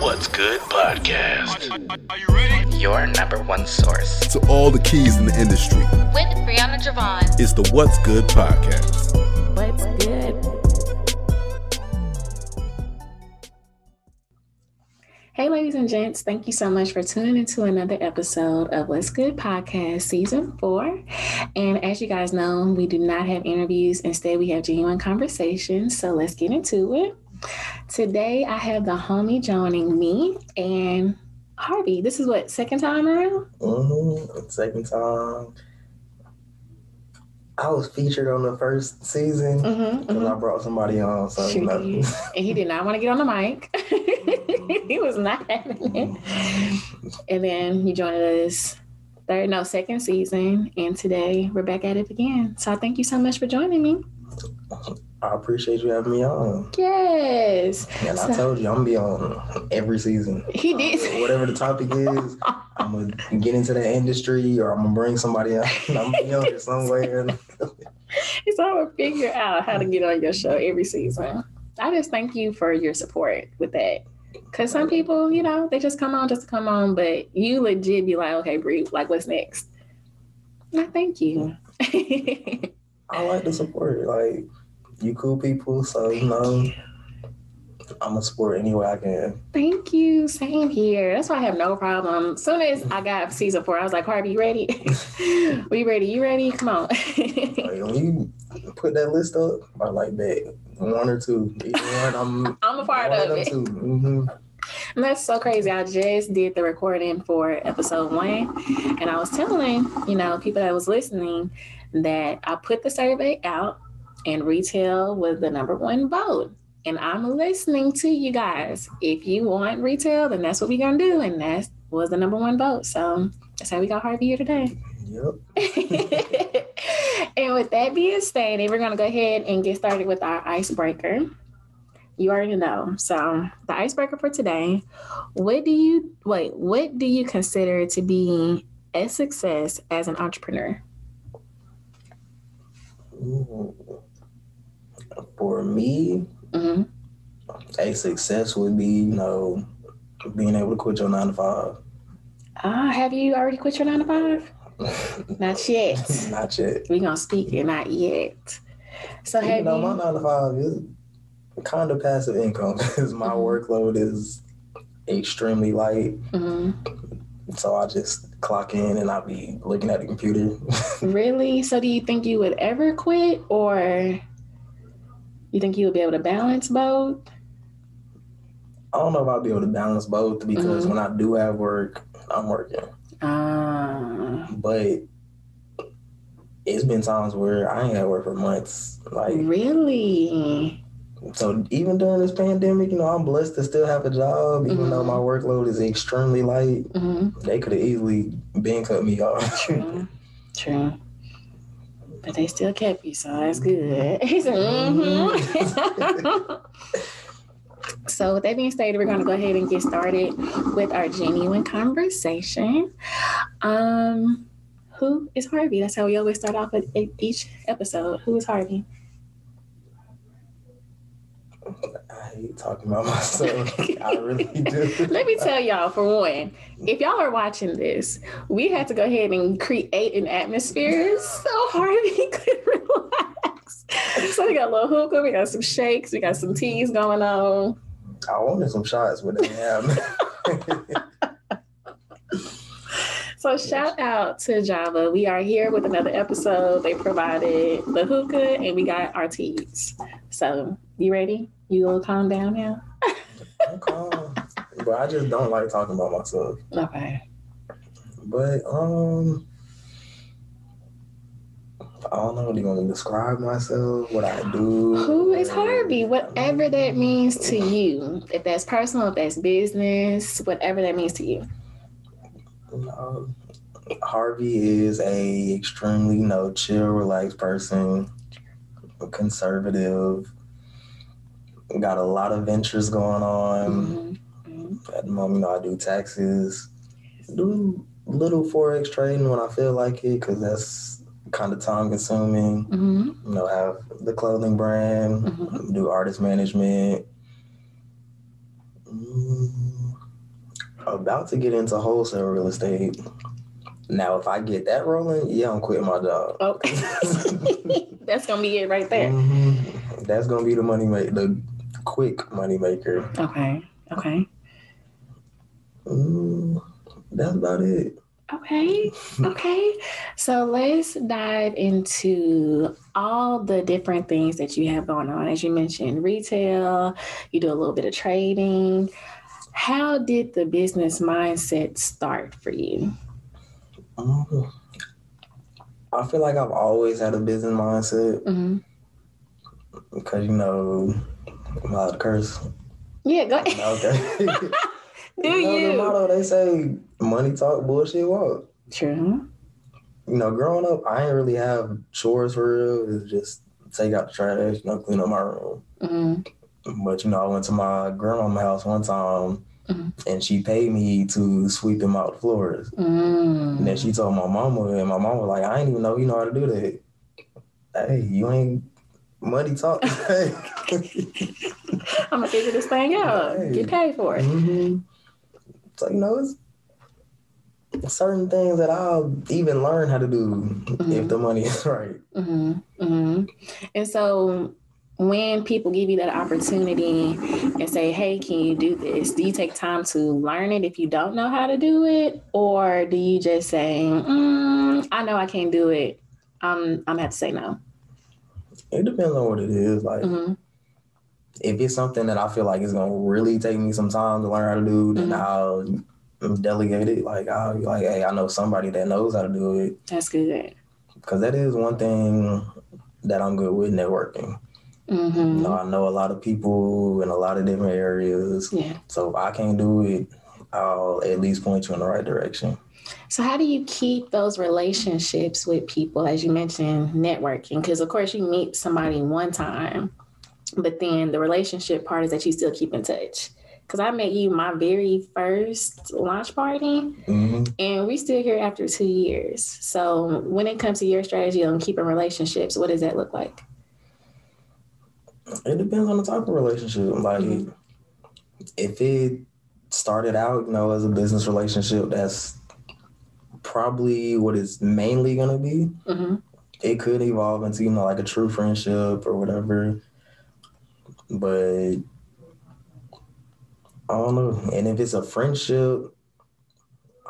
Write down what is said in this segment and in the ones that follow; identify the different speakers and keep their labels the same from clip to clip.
Speaker 1: What's Good podcast. Are you ready?
Speaker 2: Your number one source.
Speaker 3: To all the keys in the industry,
Speaker 4: with Brianna Javon.
Speaker 3: it's the What's Good podcast.
Speaker 4: What's good?
Speaker 5: Hey, ladies and gents, thank you so much for tuning into another episode of What's Good Podcast Season 4. And as you guys know, we do not have interviews. Instead, we have genuine conversations. So let's get into it. Today, I have the homie joining me and Harvey. This is what, second time around?
Speaker 6: Mm-hmm. Second time. I was featured on the first season
Speaker 5: Mm-hmm.
Speaker 6: because I brought somebody on. So you know.
Speaker 5: and he did not want to get on the mic. he was not having it. And then you joined us third, no, second season. And today we're back at it again. So I thank you so much for joining me.
Speaker 6: I appreciate you having me on.
Speaker 5: Yes.
Speaker 6: And I told you I'm gonna be on every season.
Speaker 5: He did.
Speaker 6: Whatever the topic is, I'm gonna get into the industry or I'm gonna bring somebody out. I'm gonna be on it somewhere.
Speaker 5: So I would figure out how to get on your show every season. I just thank you for your support with that. Cause some people, you know, they just come on just to come on, but you legit be like, okay, Bree, like what's next? I thank you.
Speaker 6: I like the support. Like you cool people, so you know I'm a support any way I can.
Speaker 5: thank you. Same here. That's why I have no problem. Soon as I got season four, I was like, Harvey, you ready? we ready? You ready? Come on.
Speaker 6: Like when you put that list up, I like that one or two. Either one, I'm
Speaker 5: I'm a part
Speaker 6: one
Speaker 5: of
Speaker 6: them
Speaker 5: it.
Speaker 6: two. hmm
Speaker 5: And that's so crazy. I just did the recording for episode one, and I was telling, you know, people that was listening that I put the survey out and retail was the number one vote. And I'm listening to you guys. If you want retail, then that's what we're gonna do. And that was the number one vote. So that's how we got Harvey here today.
Speaker 6: Yep.
Speaker 5: and with that being stated, we're gonna go ahead and get started with our icebreaker. You already know. So the icebreaker for today, what do you wait, what do you consider to be a success as an entrepreneur?
Speaker 6: Ooh. For me,
Speaker 5: hmm
Speaker 6: a success would be, you know, being able to quit your nine to five.
Speaker 5: Ah, have you already quit your nine to five? Not yet.
Speaker 6: Not yet.
Speaker 5: we gonna speak it, not yet. So have
Speaker 6: Even though my nine to five is kind of passive income because my
Speaker 5: Mhm.
Speaker 6: workload is extremely light.
Speaker 5: Mhm.
Speaker 6: So I just clock in and I'll be looking at the computer.
Speaker 5: really? So do you think you would ever quit or you think you would be able to balance both?
Speaker 6: I don't know if I'll be able to balance both because
Speaker 5: Mhm.
Speaker 6: when I do have work, I'm working.
Speaker 5: Ah,
Speaker 6: But it's been times where I ain't had work for months. Like
Speaker 5: really?
Speaker 6: so even during this pandemic, you know, I'm blessed to still have a job, even
Speaker 5: Mhm.
Speaker 6: though my workload is extremely light.
Speaker 5: hmm
Speaker 6: They could have easily been cut me off.
Speaker 5: True. True. But they still kept you, so that's good. He said, mhm. so with that being stated, we're gonna go ahead and get started with our genuine conversation. Um, who is Harvey? That's how we always start off with each episode. Who is Harvey?
Speaker 6: I hate talking about myself. I really do.
Speaker 5: Let me tell y'all, for one, if y'all are watching this, we had to go ahead and create an atmosphere so Harvey could relax. So we got a little hookah, we got some shakes, we got some teas going on.
Speaker 6: I wanted some shots, but they have.
Speaker 5: So shout out to Java. We are here with another episode. They provided the hookah and we got our teas. So you ready? You gonna calm down now?
Speaker 6: I'm calm. But I just don't like talking about myself.
Speaker 5: Okay.
Speaker 6: But um I don't know. Do you want to describe myself? What I do?
Speaker 5: Who is Harvey? Whatever that means to you. If that's personal, if that's business, whatever that means to you.
Speaker 6: Um, Harvey is a extremely, you know, chill, relaxed person, conservative. Got a lot of ventures going on.
Speaker 5: Mhm.
Speaker 6: At the moment, you know, I do taxes, do little forex trading when I feel like it, because that's kind of time consuming.
Speaker 5: Mhm.
Speaker 6: You know, have the clothing brand,
Speaker 5: Mhm.
Speaker 6: do artist management. Mm, about to get into wholesale real estate. Now, if I get that rolling, yeah, I'm quitting my job.
Speaker 5: Okay. That's gonna be it right there.
Speaker 6: Mhm. That's gonna be the money make the quick money maker.
Speaker 5: Okay. Okay.
Speaker 6: Mm, that's about it.
Speaker 5: Okay. Okay. So let's dive into all the different things that you have going on. As you mentioned, retail, you do a little bit of trading. How did the business mindset start for you?
Speaker 6: Mm. I feel like I've always had a business mindset
Speaker 5: hmm
Speaker 6: because you know I'm allowed to curse.
Speaker 5: Yeah, go ahead.
Speaker 6: Okay.
Speaker 5: Do
Speaker 6: you? Know, the motto they say money talk, bullshit walk.
Speaker 5: True.
Speaker 6: You know, growing up, I ain't really have chores for real. It's just take out the trash, you know, clean up my room.
Speaker 5: hmm
Speaker 6: But you know, I went to my grandma's house one time,
Speaker 5: Mhm.
Speaker 6: and she paid me to sweep them out the floors. And then
Speaker 5: mm
Speaker 6: she told my mama, and my mama was like, "I ain't even know you know how to do that." Hey, you ain't money talk.
Speaker 5: I'm gonna figure this thing out.
Speaker 6: Right.
Speaker 5: Get paid for it.
Speaker 6: hmm So you know, it's certain things that I'll even learn how to do if the money is right.
Speaker 5: hmm hmm And so when people give you that opportunity and say, hey, can you do this? Do you take time to learn it if you don't know how to do it? Or do you just say, mm, I know I can't do it. I'm, I'm gonna have to say no.
Speaker 6: It depends on what it is. Like
Speaker 5: hmm
Speaker 6: if it's something that I feel like is gonna really take me some time to learn how to do, then
Speaker 5: Mhm.
Speaker 6: I'll delegate it. Like I'll be like, hey, I know somebody that knows how to do it.
Speaker 5: That's good.
Speaker 6: Because that is one thing that I'm good with networking. You
Speaker 5: hmm
Speaker 6: know, I know a lot of people in a lot of different areas.
Speaker 5: Yeah.
Speaker 6: So if I can't do it, I'll at least point you in the right direction.
Speaker 5: So how do you keep those relationships with people, as you mentioned, networking? Because of course you meet somebody one time, but then the relationship part is that you still keep in touch. Because I met you my very first launch party,
Speaker 6: hmm
Speaker 5: and we still here after two years. So when it comes to your strategy on keeping relationships, what does that look like?
Speaker 6: It depends on the type of relationship. Like
Speaker 5: Mhm.
Speaker 6: if it started out, you know, as a business relationship, that's probably what it's mainly gonna be.
Speaker 5: hmm
Speaker 6: It could evolve into, you know, like a true friendship or whatever. But I don't know. And if it's a friendship,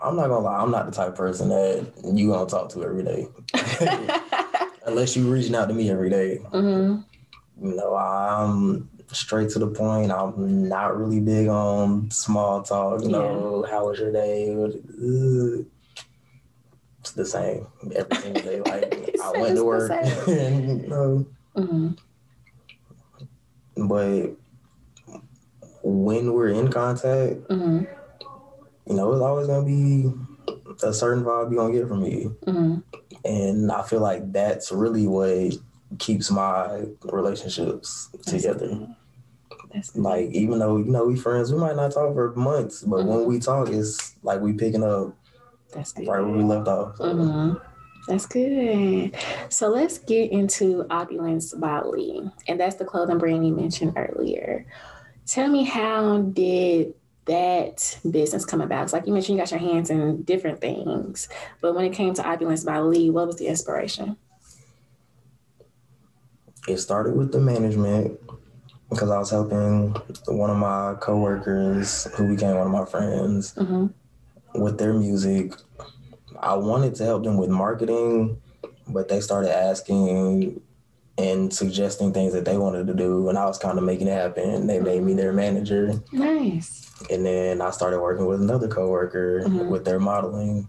Speaker 6: I'm not gonna lie, I'm not the type of person that you gonna talk to every day. Unless you reaching out to me every day.
Speaker 5: hmm
Speaker 6: You know, I'm straight to the point. I'm not really big on small talk. You know, how was your day? The same. Every single day. Like I went to work, and, you know,
Speaker 5: hmm
Speaker 6: but when we're in contact,
Speaker 5: hmm
Speaker 6: you know, it's always gonna be a certain vibe you're gonna get from me.
Speaker 5: hmm
Speaker 6: And I feel like that's really what keeps my relationships together. Like even though you know we friends, we might not talk for months, but when we talk, it's like we picking up
Speaker 5: That's good.
Speaker 6: right where we left off. So,
Speaker 5: hmm That's good. So let's get into Opulence by Lee. And that's the clothing brand you mentioned earlier. Tell me how did that business come about? 'Cause like you mentioned, you got your hands in different things. But when it came to Opulence by Lee, what was the inspiration?
Speaker 6: It started with the management because I was helping one of my coworkers who became one of my friends
Speaker 5: hmm
Speaker 6: with their music. I wanted to help them with marketing, but they started asking and suggesting things that they wanted to do, and I was kind of making it happen. They made me their manager.
Speaker 5: Nice.
Speaker 6: And then I started working with another coworker
Speaker 5: Mhm.
Speaker 6: with their modeling.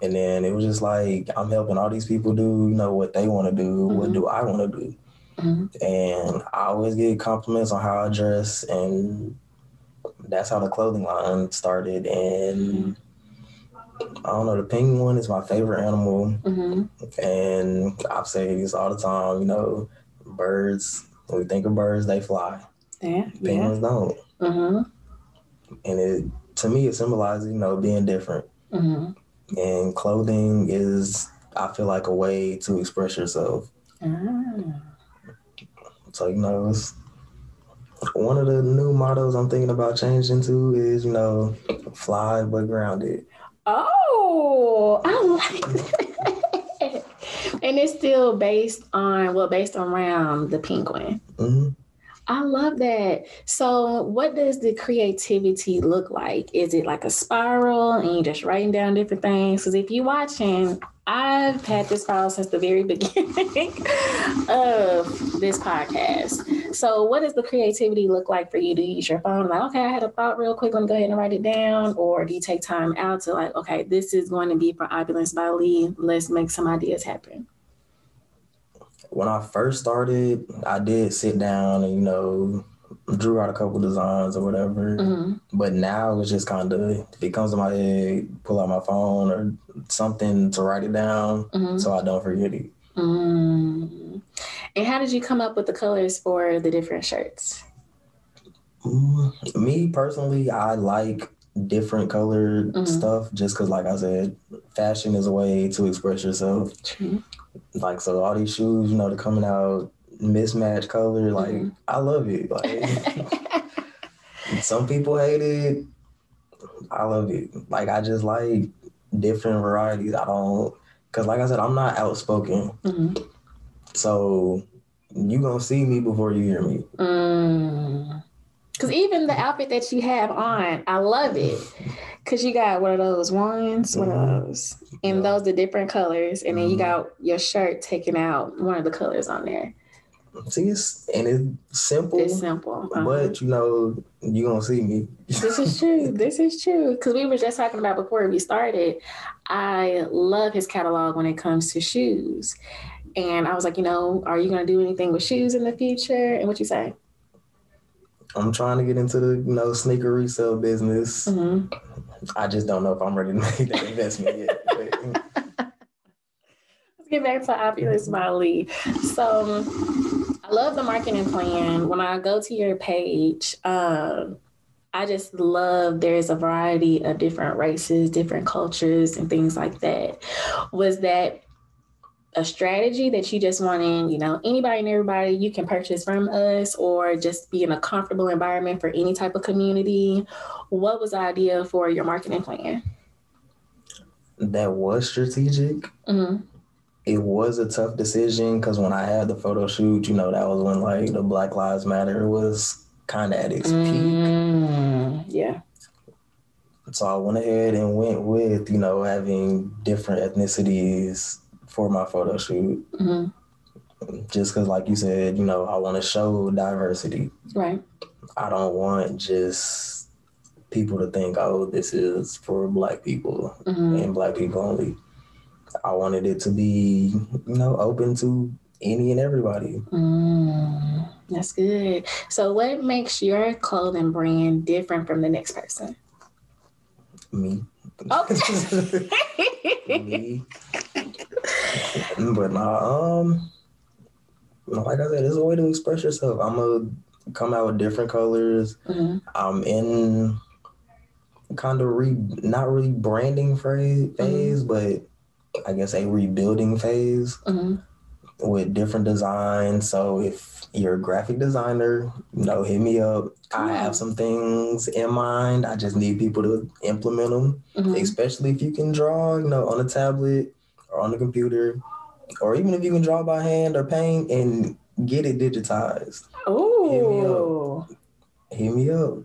Speaker 6: And then it was just like I'm helping all these people do, you know, what they want to do. What
Speaker 5: Mhm.
Speaker 6: do I want to do?
Speaker 5: Mhm.
Speaker 6: And I always get compliments on how I dress, and that's how the clothing line started. And I don't know, the penguin one is my favorite animal,
Speaker 5: hmm
Speaker 6: and I've said this all the time. You know, birds. When we think of birds, they fly.
Speaker 5: Yeah. Yeah.
Speaker 6: Penguins don't.
Speaker 5: hmm
Speaker 6: and it to me it symbolizes you know being different
Speaker 5: hmm
Speaker 6: and clothing is i feel like a way to express yourself
Speaker 5: Ah.
Speaker 6: so you know it's one of the new models I'm thinking about changing to is, you know, fly but grounded.
Speaker 5: Oh, I like that. and it's still based on well, based around the penguin.
Speaker 6: hmm
Speaker 5: I love that. So, what does the creativity look like? Is it like a spiral and you just writing down different things? Because if you're watching, I've had this file since the very beginning of this podcast. So, what does the creativity look like for you to use your phone? Like, okay, I had a thought real quick. Let me go ahead and write it down. Or do you take time out to, like, okay, this is going to be for Opulence by Lee. Let's make some ideas happen.
Speaker 6: When I first started, I did sit down and, you know, drew out a couple designs or whatever.
Speaker 5: hmm
Speaker 6: But now it's just kind of, if it comes to my head, pull out my phone or something to write it down
Speaker 5: hmm
Speaker 6: so I don't forget it.
Speaker 5: Mm. And how did you come up with the colors for the different shirts?
Speaker 6: Mm, Me personally, I like different colored
Speaker 5: Mhm.
Speaker 6: stuff just because, like I said, fashion is a way to express yourself.
Speaker 5: True.
Speaker 6: Like, so all these shoes, you know, they're coming out mismatched color. Like,
Speaker 5: Mhm.
Speaker 6: I love it. Like, some people hate it. I love it. Like, I just like different varieties. I don't, because, like I said, I'm not outspoken.
Speaker 5: Mhm.
Speaker 6: So, you to see me before you hear me.
Speaker 5: Mm. Cause even the outfit that you have on, I love it. Cause you got one of those ones, one of
Speaker 6: Mhm.
Speaker 5: those, and
Speaker 6: Yeah.
Speaker 5: those are different colors, and then you
Speaker 6: Mhm.
Speaker 5: got your shirt taking out one of the colors on there.
Speaker 6: See, it's, and it's simple.
Speaker 5: It's simple, uh-huh.
Speaker 6: But you know, you gonna see me.
Speaker 5: this is true. This is true. Because we were just talking about before we started. I love his catalog when it comes to shoes, and I was like, you know, are you gonna do anything with shoes in the future? And what you say?
Speaker 6: I'm trying to get into the you know sneaker resale business.
Speaker 5: hmm
Speaker 6: I just don't know if I'm ready to make that investment yet.
Speaker 5: Let's get back to Opulence Lee. So I love the marketing plan. When I go to your page, um, I just love there's a variety of different races, different cultures, and things like that. Was that a strategy that you just want wanted, you know, anybody and everybody you can purchase from us, or just be in a comfortable environment for any type of community? What was the idea for your marketing plan?
Speaker 6: that was strategic.
Speaker 5: hmm
Speaker 6: It was a tough decision because when I had the photo shoot, you know, that was when like the Black Lives Matter was kind of at its peak.
Speaker 5: Mm, yeah.
Speaker 6: So I went ahead and went with you know having different ethnicities for my photo shoot.
Speaker 5: hmm
Speaker 6: Just because, like you said, you know, I want to show diversity.
Speaker 5: Right.
Speaker 6: I don't want just people to think, oh, this is for black people
Speaker 5: hmm
Speaker 6: and black people only. I wanted it to be, you know, open to any and everybody.
Speaker 5: Mm, that's good. So, what makes your clothing brand different from the next person?
Speaker 6: Me.
Speaker 5: Okay.
Speaker 6: Me. But nah, um, like I said, it's a way to express yourself. I'm gonna come out with different colors.
Speaker 5: Mhm.
Speaker 6: I'm in kind of re not really branding phase, phase but I guess a rebuilding phase
Speaker 5: Mhm.
Speaker 6: with different designs. So if you're a graphic designer, you know, hit me up. I
Speaker 5: Cool.
Speaker 6: have some things in mind. I just need people to implement them,
Speaker 5: Mhm.
Speaker 6: especially if you can draw, you know, on a tablet or on the computer, or even if you can draw by hand or paint and get it digitized.
Speaker 5: Ooh,
Speaker 6: Hit me up.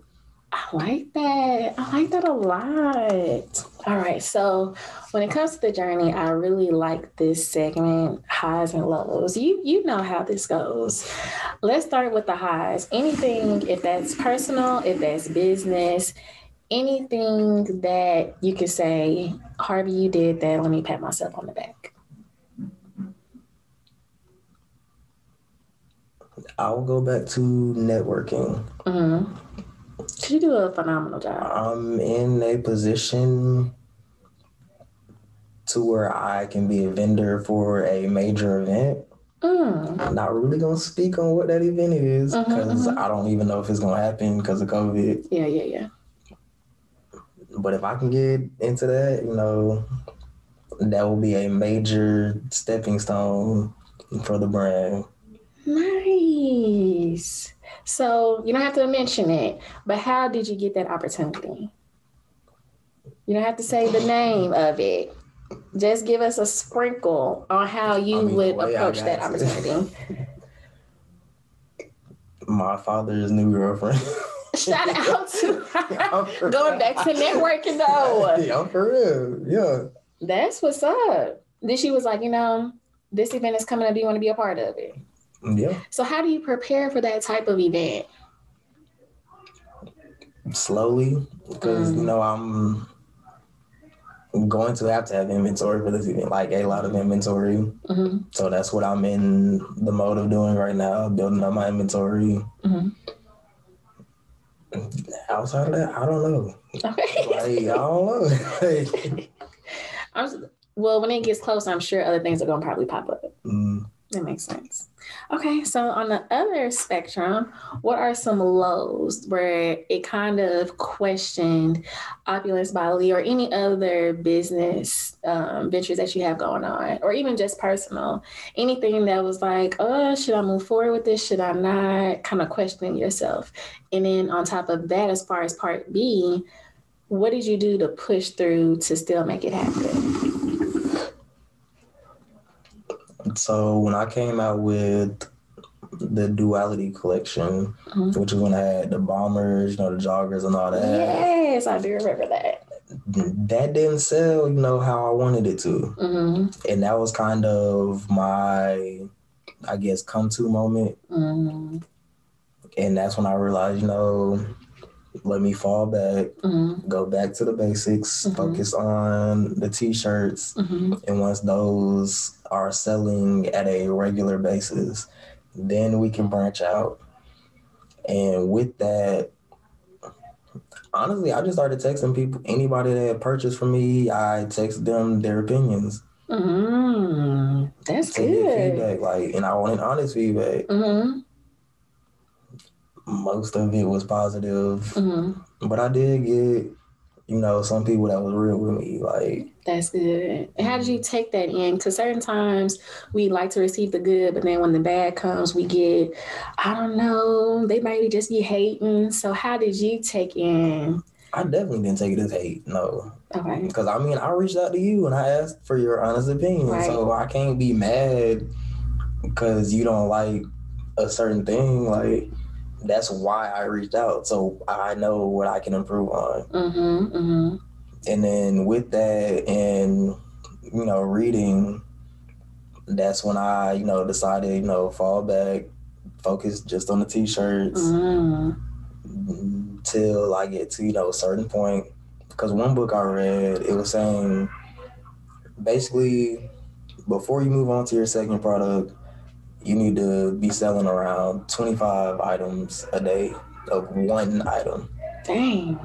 Speaker 5: I like that. I like that a lot. All right. So, when it comes to the journey, I really like this segment, highs and lows. You you know how this goes. Let's start with the highs. Anything, if that's personal, if that's business, anything that you could say, Harvey, you did that. Let me pat myself on the back.
Speaker 6: I'll go back to networking.
Speaker 5: Mm-hmm. You do a phenomenal job.
Speaker 6: I'm in a position to where I can be a vendor for a major event.
Speaker 5: Mm.
Speaker 6: I'm not really gonna speak on what that event is
Speaker 5: Mhm,
Speaker 6: because
Speaker 5: mhm.
Speaker 6: I don't even know if it's gonna happen because of COVID.
Speaker 5: Yeah, yeah, yeah.
Speaker 6: But if I can get into that, you know, that will be a major stepping stone for the brand.
Speaker 5: Nice. So you don't have to mention it, but how did you get that opportunity? You don't have to say the name of it. Just give us a sprinkle on how you
Speaker 6: I mean,
Speaker 5: would
Speaker 6: the way I
Speaker 5: approach that opportunity.
Speaker 6: My father's new girlfriend.
Speaker 5: Shout out to going back to networking though.
Speaker 6: Yeah, I'm for real. Yeah.
Speaker 5: That's what's up. Then she was like, you know, this event is coming up. Do you want to be a part of it?
Speaker 6: Yeah.
Speaker 5: So how do you prepare for that type of event?
Speaker 6: Slowly. Because,
Speaker 5: Mm.
Speaker 6: you know, I'm going to have to have inventory for this event, like a lot of inventory.
Speaker 5: hmm
Speaker 6: So that's what I'm in the mode of doing right now, building up my inventory.
Speaker 5: hmm
Speaker 6: Outside of that, I don't know.
Speaker 5: Okay.
Speaker 6: Like, I don't know.
Speaker 5: I'm well, when it gets close, I'm sure other things are going to probably pop up.
Speaker 6: mm,
Speaker 5: That makes sense. Okay, so on the other spectrum, what are some lows where it kind of questioned Opulence by Lee or any other business um, ventures that you have going on, or even just personal? Anything that was like, oh, should I move forward with this? Should I not? Kind of questioning yourself. And then on top of that, as far as part B, what did you do to push through to still make it happen?
Speaker 6: So when I came out with the duality collection,
Speaker 5: Mhm.
Speaker 6: which is when I had the bombers, you know, the joggers and all that.
Speaker 5: Yes, I do remember that.
Speaker 6: That didn't sell, you know, how I wanted it to.
Speaker 5: hmm
Speaker 6: And that was kind of my, I guess, come to moment.
Speaker 5: hmm
Speaker 6: And that's when I realized, you know, let me fall back,
Speaker 5: hmm
Speaker 6: go back to the basics,
Speaker 5: Mhm.
Speaker 6: focus on the t shirts.
Speaker 5: hmm
Speaker 6: And once those are selling at a regular basis, then we can branch out. And with that, honestly, I just started texting people. Anybody that purchased from me, I text them their opinions
Speaker 5: Mm, that's
Speaker 6: to get
Speaker 5: good.
Speaker 6: feedback. Like, and I wanted honest feedback.
Speaker 5: hmm
Speaker 6: Most of it was positive,
Speaker 5: hmm
Speaker 6: but I did get, you know, some people that was real with me. Like,
Speaker 5: That's good. How did you mm-hmm. take that in? Because certain times we like to receive the good, but then when the bad comes, we get, I don't know, they might just be hating. So how did you take in?
Speaker 6: I definitely didn't take it as hate. No,
Speaker 5: Okay.
Speaker 6: Because I mean, I reached out to you and I asked for your honest opinion.
Speaker 5: Right.
Speaker 6: So I can't be mad because you don't like a certain thing. Like, that's why I reached out. So I know what I can improve on.
Speaker 5: Mm-hmm. Mm-hmm.
Speaker 6: And then with that and, you know, reading, that's when I, you know, decided, you know, fall back, focus just on the t shirts
Speaker 5: Mm-hmm.
Speaker 6: till I get to, you know, a certain point. Because one book I read, it was saying basically before you move on to your second product, you need to be selling around 25 items a day of one item.
Speaker 5: Dang.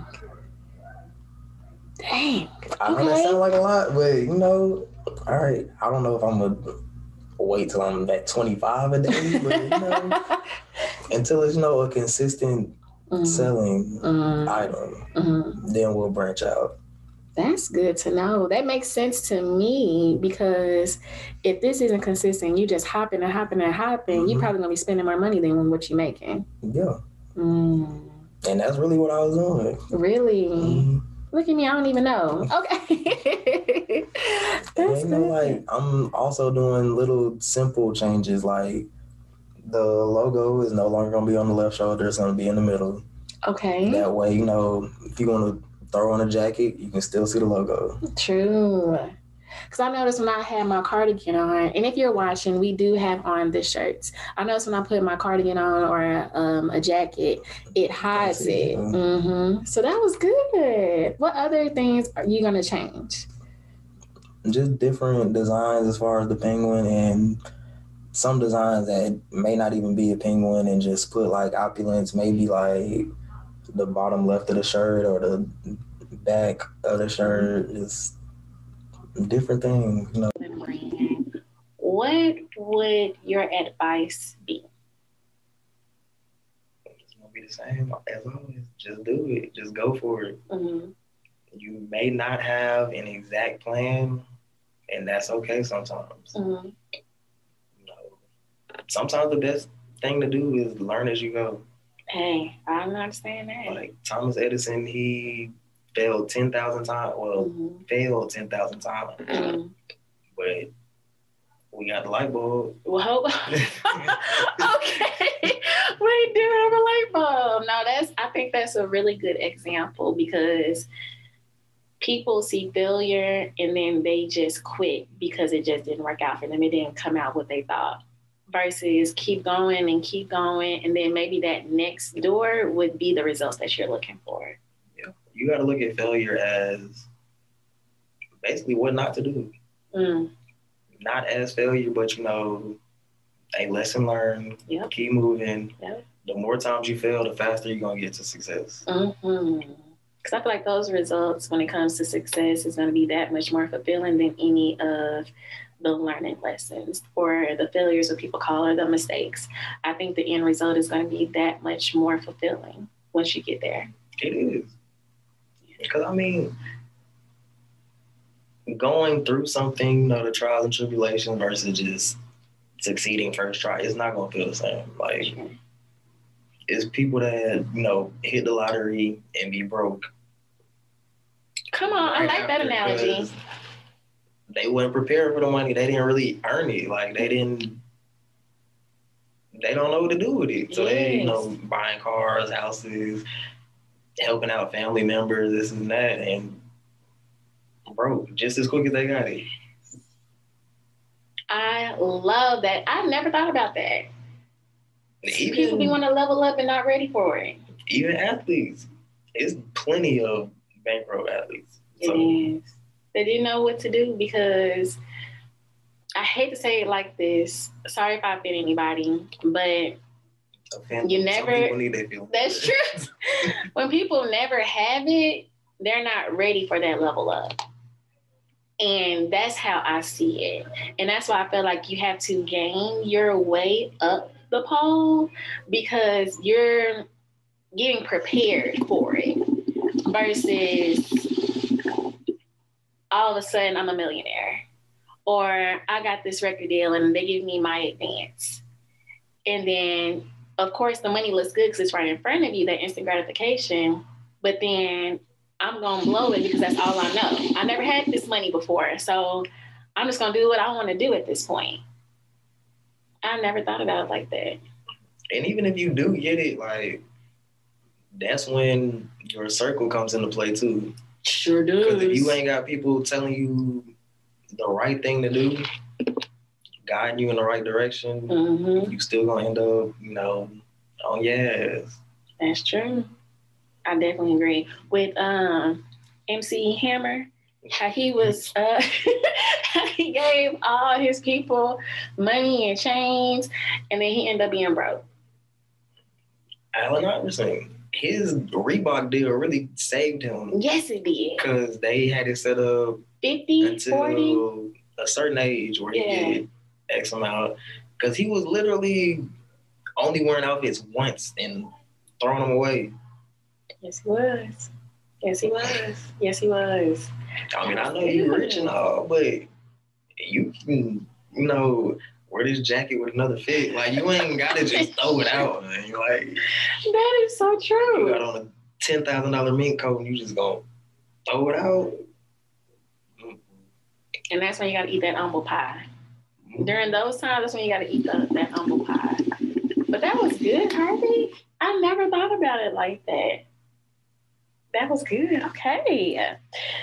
Speaker 5: Dang.
Speaker 6: I know that
Speaker 5: Okay.
Speaker 6: sound like a lot, but you know, all right, I don't know if I'm gonna wait till I'm at 25 a day, but you know, until it's you know a consistent
Speaker 5: Mhm.
Speaker 6: selling
Speaker 5: Mhm.
Speaker 6: item,
Speaker 5: Mhm.
Speaker 6: then we'll branch out.
Speaker 5: That's good to know. That makes sense to me because if this isn't consistent, you just hopping and hopping and hopping, you're
Speaker 6: Mhm.
Speaker 5: probably gonna be spending more money than what you're making.
Speaker 6: Yeah,
Speaker 5: Mm,
Speaker 6: and that's really what I was doing.
Speaker 5: really?
Speaker 6: Mhm.
Speaker 5: Look at me, I don't even know. Okay. That's
Speaker 6: you know,
Speaker 5: good.
Speaker 6: like I'm also doing little simple changes. Like the logo is no longer gonna be on the left shoulder; it's gonna be in the middle.
Speaker 5: okay.
Speaker 6: That way, you know, if you want to throw on a jacket, you can still see the logo.
Speaker 5: True. Because I noticed when I had my cardigan on, and if you're watching, we do have on the shirts. I noticed when I put my cardigan on or um, a jacket, it hides
Speaker 6: it,
Speaker 5: it.
Speaker 6: yeah.
Speaker 5: hmm So that was good. What other things are you going to change?
Speaker 6: Just different designs as far as the penguin, and some designs that may not even be a penguin, and just put like opulence, maybe like the bottom left of the shirt or the back of the shirt. Just different things, you know.
Speaker 5: What would your advice be?
Speaker 6: It's gonna be the same as always. Just do it. Just go for it.
Speaker 5: Mm-hmm.
Speaker 6: You may not have an exact plan, and that's okay sometimes.
Speaker 5: Mm-hmm.
Speaker 6: You know, sometimes the best thing to do is learn as you go.
Speaker 5: Hey, I'm not saying that.
Speaker 6: Like Thomas Edison, he failed ten thousand times. Well,
Speaker 5: Mhm.
Speaker 6: failed ten thousand times,
Speaker 5: Mhm.
Speaker 6: but we got the light bulb.
Speaker 5: Well, okay. We do have a light bulb. Now that's I think that's a really good example because people see failure and then they just quit because it just didn't work out for them. It didn't come out what they thought. Versus keep going and keep going, and then maybe that next door would be the results that you're looking for.
Speaker 6: yeah You got to look at failure as basically what not to do.
Speaker 5: Mm,
Speaker 6: Not as failure, but you know, a lesson learned.
Speaker 5: Yep.
Speaker 6: Keep moving.
Speaker 5: Yep.
Speaker 6: The more times you fail, the faster you're gonna get to success.
Speaker 5: mm-hmm. Because I feel like those results, when it comes to success, is going to be that much more fulfilling than any of the learning lessons or the failures, what people call or the mistakes. I think the end result is going to be that much more fulfilling once you get there.
Speaker 6: It is. Because I mean, going through something, you know, the trials and tribulations versus just succeeding first try, it's not gonna feel the same. Like it's people that, you know, hit the lottery and be broke.
Speaker 5: Come on, I like that analogy.
Speaker 6: They weren't prepared for the money. They didn't really earn it. Like they didn't they don't know what to do with it. So they, you know, buying cars, houses, helping out family members, this and that, and broke just as quick as they got it.
Speaker 5: I love that. I never thought about that.
Speaker 6: Even,
Speaker 5: People be want to level up and not ready for it.
Speaker 6: even athletes. It's plenty of bankrupt athletes.
Speaker 5: It
Speaker 6: So
Speaker 5: is. They didn't know what to do because I hate to say it like this. Sorry if I offend anybody, but
Speaker 6: offend-
Speaker 5: You never
Speaker 6: need
Speaker 5: that's true. when people never have it, they're not ready for that level up. And that's how I see it. And that's why I feel like you have to gain your way up the pole because you're getting prepared for it versus all of a sudden I'm a millionaire or I got this record deal and they give me my advance. And then, of course, the money looks good because it's right in front of you, that instant gratification. But then I'm going to blow it because that's all I know. I never had this money before. So I'm just going to do what I want to do at this point. I never thought about it like that.
Speaker 6: And even if you do get it, like that's when your circle comes into play too.
Speaker 5: Sure does.
Speaker 6: Because if you ain't got people telling you the right thing to do, guiding you in the right direction,
Speaker 5: hmm
Speaker 6: you still gonna end up, you know, on your ass.
Speaker 5: That's true. I definitely agree with um, MC Hammer. How he was, uh, he gave all his people money and chains, and then he ended up being broke.
Speaker 6: Allen Iverson, his Reebok deal really saved him
Speaker 5: Yes, it did.
Speaker 6: because they had it set up
Speaker 5: 50, 40.
Speaker 6: until a certain age where he
Speaker 5: Yeah.
Speaker 6: did X amount. Because he was literally only wearing outfits once and throwing them away.
Speaker 5: Yes, he was. Yes, he was. Yes, he was.
Speaker 6: I mean, I know you're rich and all, but you can, you know, wear this jacket with another fit. Like you ain't gotta just throw it out. Man. Like
Speaker 5: That is so true.
Speaker 6: you got on a ten thousand dollar mink coat and you just gonna throw it out. Mm-hmm.
Speaker 5: And that's when you got to eat that humble pie. Mm-hmm. During those times, that's when you got to eat the, that humble pie. But that was good, Harvey. I never thought about it like that. That was good. Okay.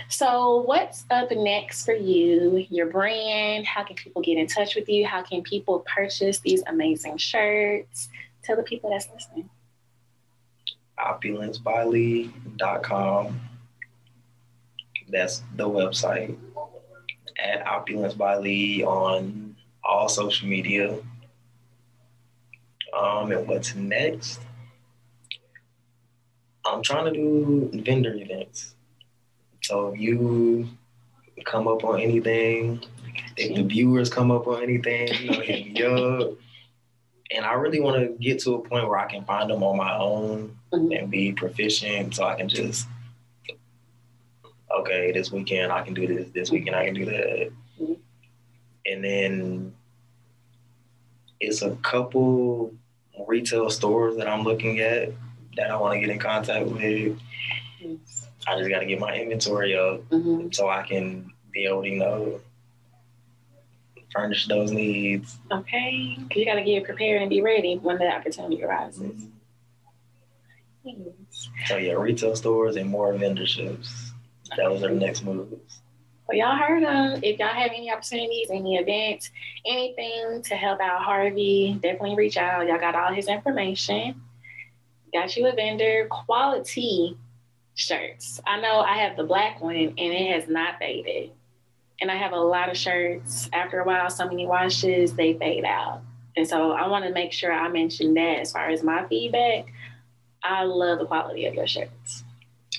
Speaker 5: So, what's up next for you? Your brand? How can people get in touch with you? How can people purchase these amazing shirts? Tell the people that's listening.
Speaker 6: opulencebylee.com. That's the website. At Opulence by Lee on all social media. Um, and what's next? I'm trying to do vendor events. So if you come up on anything, if the viewers come up on anything, you know, hit me up. And I really want to get to a point where I can find them on my own
Speaker 5: Mhm.
Speaker 6: and be proficient so I can just okay, this weekend I can do this, this weekend I can do that.
Speaker 5: Mhm.
Speaker 6: And then it's a couple retail stores that I'm looking at that I want to get in contact with. I just got to get my inventory up
Speaker 5: Mm-hmm.
Speaker 6: so I can be able to, you know, furnish those needs.
Speaker 5: Okay. you got to get prepared and be ready when the opportunity arises. Yes.
Speaker 6: So yeah, retail stores and more vendorships. Those are the next moves.
Speaker 5: Well, y'all heard them. If y'all have any opportunities, any events, anything to help out Harvey, definitely reach out. Y'all got all his information. Got you a vendor, quality shirts. I know I have the black one and it has not faded. And I have a lot of shirts. After a while, so many washes, they fade out. And so I want to make sure I mention that as far as my feedback. I love the quality of your shirts.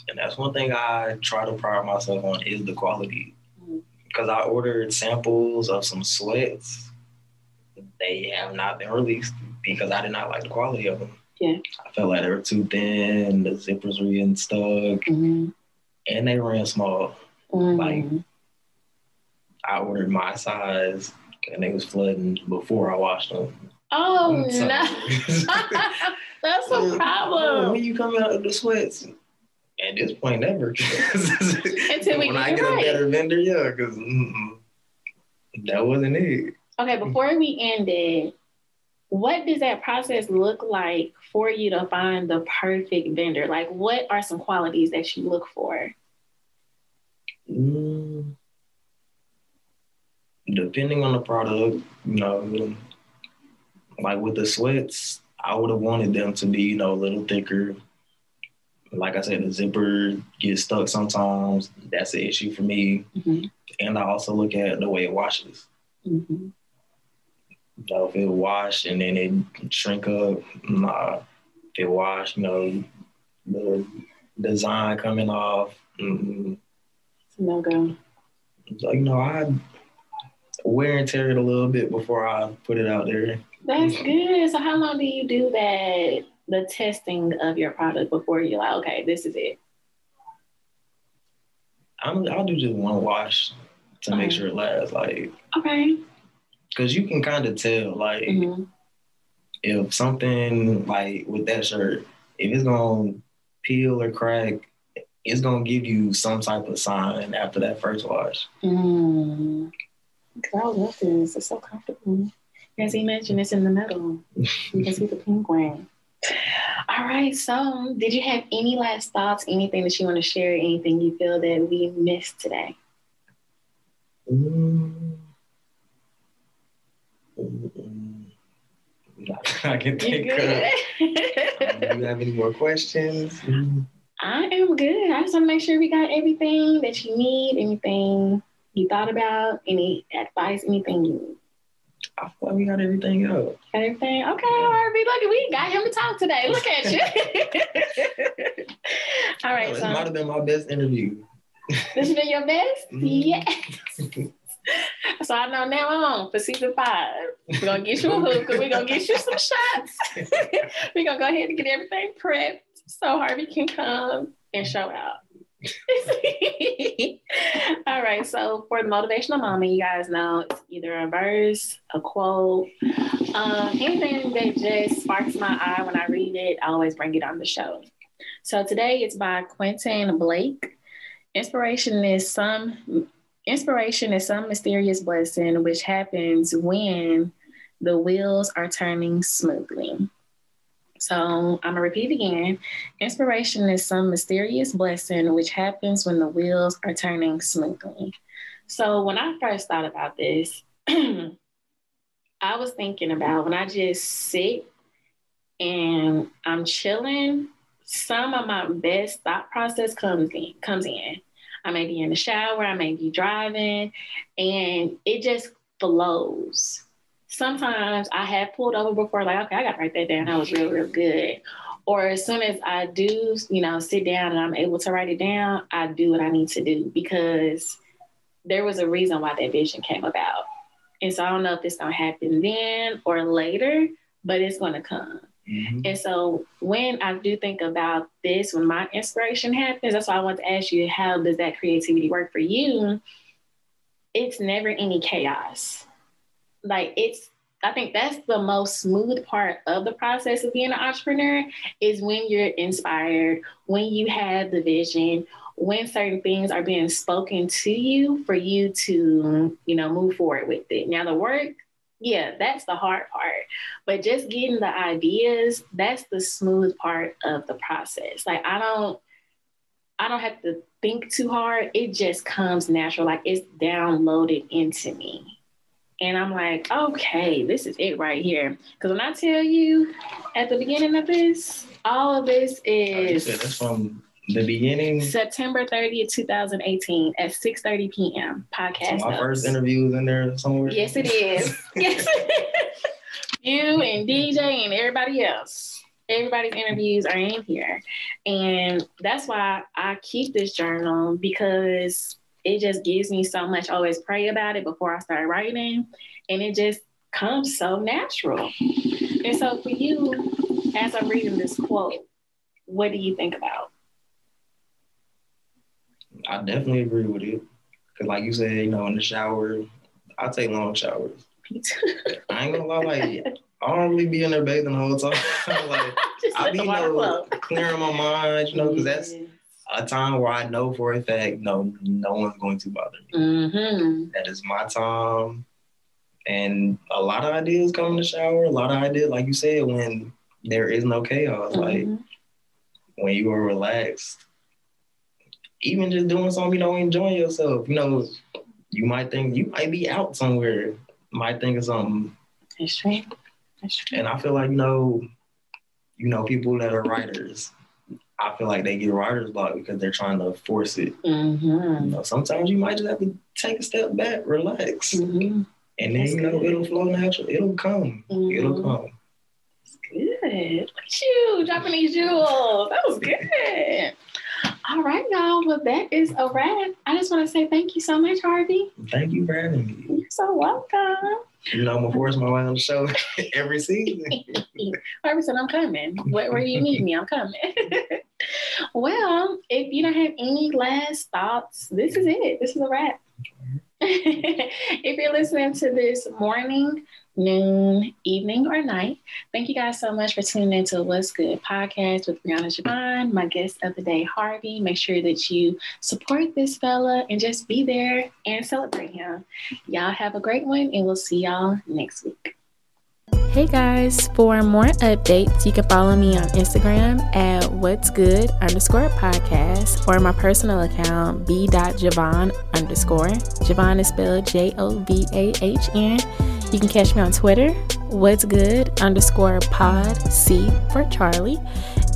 Speaker 6: And that's one thing I try to pride myself on is the quality.
Speaker 5: Mm-hmm.
Speaker 6: Because I ordered samples of some sweats. They have not been released because I did not like the quality of them.
Speaker 5: Yeah.
Speaker 6: I felt like they were too thin, the zippers were getting stuck,
Speaker 5: Mm-hmm.
Speaker 6: and they ran small. Like, I ordered my size and they was flooding before I washed them.
Speaker 5: oh, no. That's a problem.
Speaker 6: When you come out of the sweats, at this point, never.
Speaker 5: Until we
Speaker 6: when
Speaker 5: get
Speaker 6: I get a better vendor, yeah, because that wasn't it.
Speaker 5: Okay, before we end it, what does that process look like for you to find the perfect vendor? Like, what are some qualities that you look for?
Speaker 6: Mm, depending on the product, you know, like with the sweats, I would have wanted them to be, you know, a little thicker. Like I said, the zipper gets stuck sometimes. That's an issue for me.
Speaker 5: Mhm.
Speaker 6: And I also look at the way it washes.
Speaker 5: Mm-hmm.
Speaker 6: You know, if it wash and then it shrink up, nah. If it wash, you know, the design coming off, mm,
Speaker 5: No go.
Speaker 6: so, you know, I wear and tear it a little bit before I put it out there.
Speaker 5: That's good. So, how long do you do that? The testing of your product before you're like, okay, this is it.
Speaker 6: I'm, I'll do just one wash to make sure it lasts. Like,
Speaker 5: Okay.
Speaker 6: Cause you can kind of tell, like,
Speaker 5: hmm
Speaker 6: if something like with that shirt, if it's gonna peel or crack, it's gonna give you some type of sign after that first wash.
Speaker 5: Mm. I love this. It's so comfortable. As he mentioned, it's in the middle. You can see the penguin. All right. So, did you have any last thoughts? Anything that you want to share? Anything you feel that we missed today?
Speaker 6: Mm. I can think of.
Speaker 5: good?
Speaker 6: Do you have any more questions?
Speaker 5: I am good. I just want to make sure we got everything that you need. Anything you thought about? Any advice? Anything you need?
Speaker 6: I thought we got everything up.
Speaker 5: Got everything? Okay, Harvey. Look, we got him to talk today. Look at you. All right.
Speaker 6: This
Speaker 5: So,
Speaker 6: might have been my best interview.
Speaker 5: this has been your best?
Speaker 6: Mhm.
Speaker 5: Yes. So I know now on for season five. We're gonna get you a hookah. We're gonna get you some shots. We're gonna go ahead and get everything prepped so Harvey can come and show out. All right. So for the motivational moment, you guys know it's either a verse, a quote, um, anything that just sparks my eye when I read it. I always bring it on the show. So today it's by Quentin Blake. Inspiration is some inspiration is some mysterious blessing which happens when the wheels are turning smoothly. So I'm gonna repeat again. Inspiration is some mysterious blessing which happens when the wheels are turning smoothly. So when I first thought about this, I was thinking about when I just sit and I'm chilling, some of my best thought process comes in comes in. I may be in the shower, I may be driving, and it just flows. Sometimes I have pulled over before, like, okay, I got to write that down. That was real, real good. Or as soon as I do, you know, sit down and I'm able to write it down, I do what I need to do because there was a reason why that vision came about. And so I don't know if it's going to happen then or later, but it's going to come.
Speaker 6: Mhm.
Speaker 5: And so when I do think about this, when my inspiration happens, that's why I want to ask you, how does that creativity work for you? It's never any chaos. Like it's, I think that's the most smooth part of the process of being an entrepreneur is when you're inspired, when you have the vision, when certain things are being spoken to you for you to, you know, move forward with it. Now the work, yeah, that's the hard part. But just getting the ideas, that's the smooth part of the process. Like I don't I don't have to think too hard. It just comes natural. Like it's downloaded into me. And I'm like, okay, this is it right here. Because when I tell you at the beginning of this, all of this oh, is
Speaker 6: that's from the beginning.
Speaker 5: September 30th, 2018 at 6 30 p.m. Podcast.
Speaker 6: So my
Speaker 5: notes.
Speaker 6: first interview is in there somewhere.
Speaker 5: Yes, it is. yes. you and DJ and everybody else. Everybody's interviews are in here. And that's why I keep this journal because it just gives me so much. I always pray about it before I start writing. And it just comes so natural. And so for you, as I'm reading this quote, what do you think about?
Speaker 6: I definitely agree with it. Cause like you said, you know, in the shower, I take long showers. I ain't gonna lie, like I don't really be in there bathing the whole time. like I be you know, clearing my mind, you know, because that's a time where I know for a fact, no, no one's going to bother me.
Speaker 5: Mhm.
Speaker 6: That is my time. And a lot of ideas come in the shower. A lot of ideas, like you said, when there is no chaos, like
Speaker 5: Mhm.
Speaker 6: when you are relaxed, even just doing something you don't enjoy yourself. You know, you might think you might be out somewhere, might think of something,
Speaker 5: That's true. That's true.
Speaker 6: and I feel like you know, you know, people that are writers, I feel like they get writer's block because they're trying to force it.
Speaker 5: Mm-hmm.
Speaker 6: You know, sometimes you might just have to take a step back, relax,
Speaker 5: Mm-hmm.
Speaker 6: and then you know it'll flow natural. It'll come. It'll
Speaker 5: come.
Speaker 6: come.
Speaker 5: Good. Look at you dropping these jewels. That was good. All right, y'all. Well, that is a wrap. I just want to say thank you so much, Harvey.
Speaker 6: Thank you for having me.
Speaker 5: You're so welcome.
Speaker 6: You know, I'm gonna force my way on the show every season.
Speaker 5: Harvey said, I'm coming. Where, where you need me, I'm coming. well, if you don't have any last thoughts, this is it. This is a wrap. if you're listening to this morning, noon, evening, or night, thank you guys so much for tuning into What's Good podcast with Brianna Jovahn, my guest of the day, Harvey. Make sure that you support this fella and just be there and celebrate him. Y'all have a great one, and we'll see y'all next week. Hey guys, for more updates, you can follow me on Instagram at what's good underscore podcast or my personal account b.jovahn underscore. Jovahn is spelled J O V A H N. You can catch me on Twitter, what's good underscore pod C for Charlie.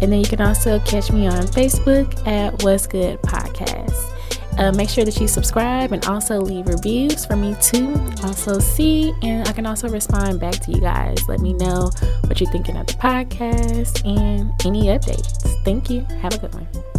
Speaker 5: And then you can also catch me on Facebook at what's good podcast. Uh, make sure that you subscribe and also leave reviews for me to also see. And I can also respond back to you guys. Let me know what you're thinking of the podcast and any updates. Thank you. Have a good one.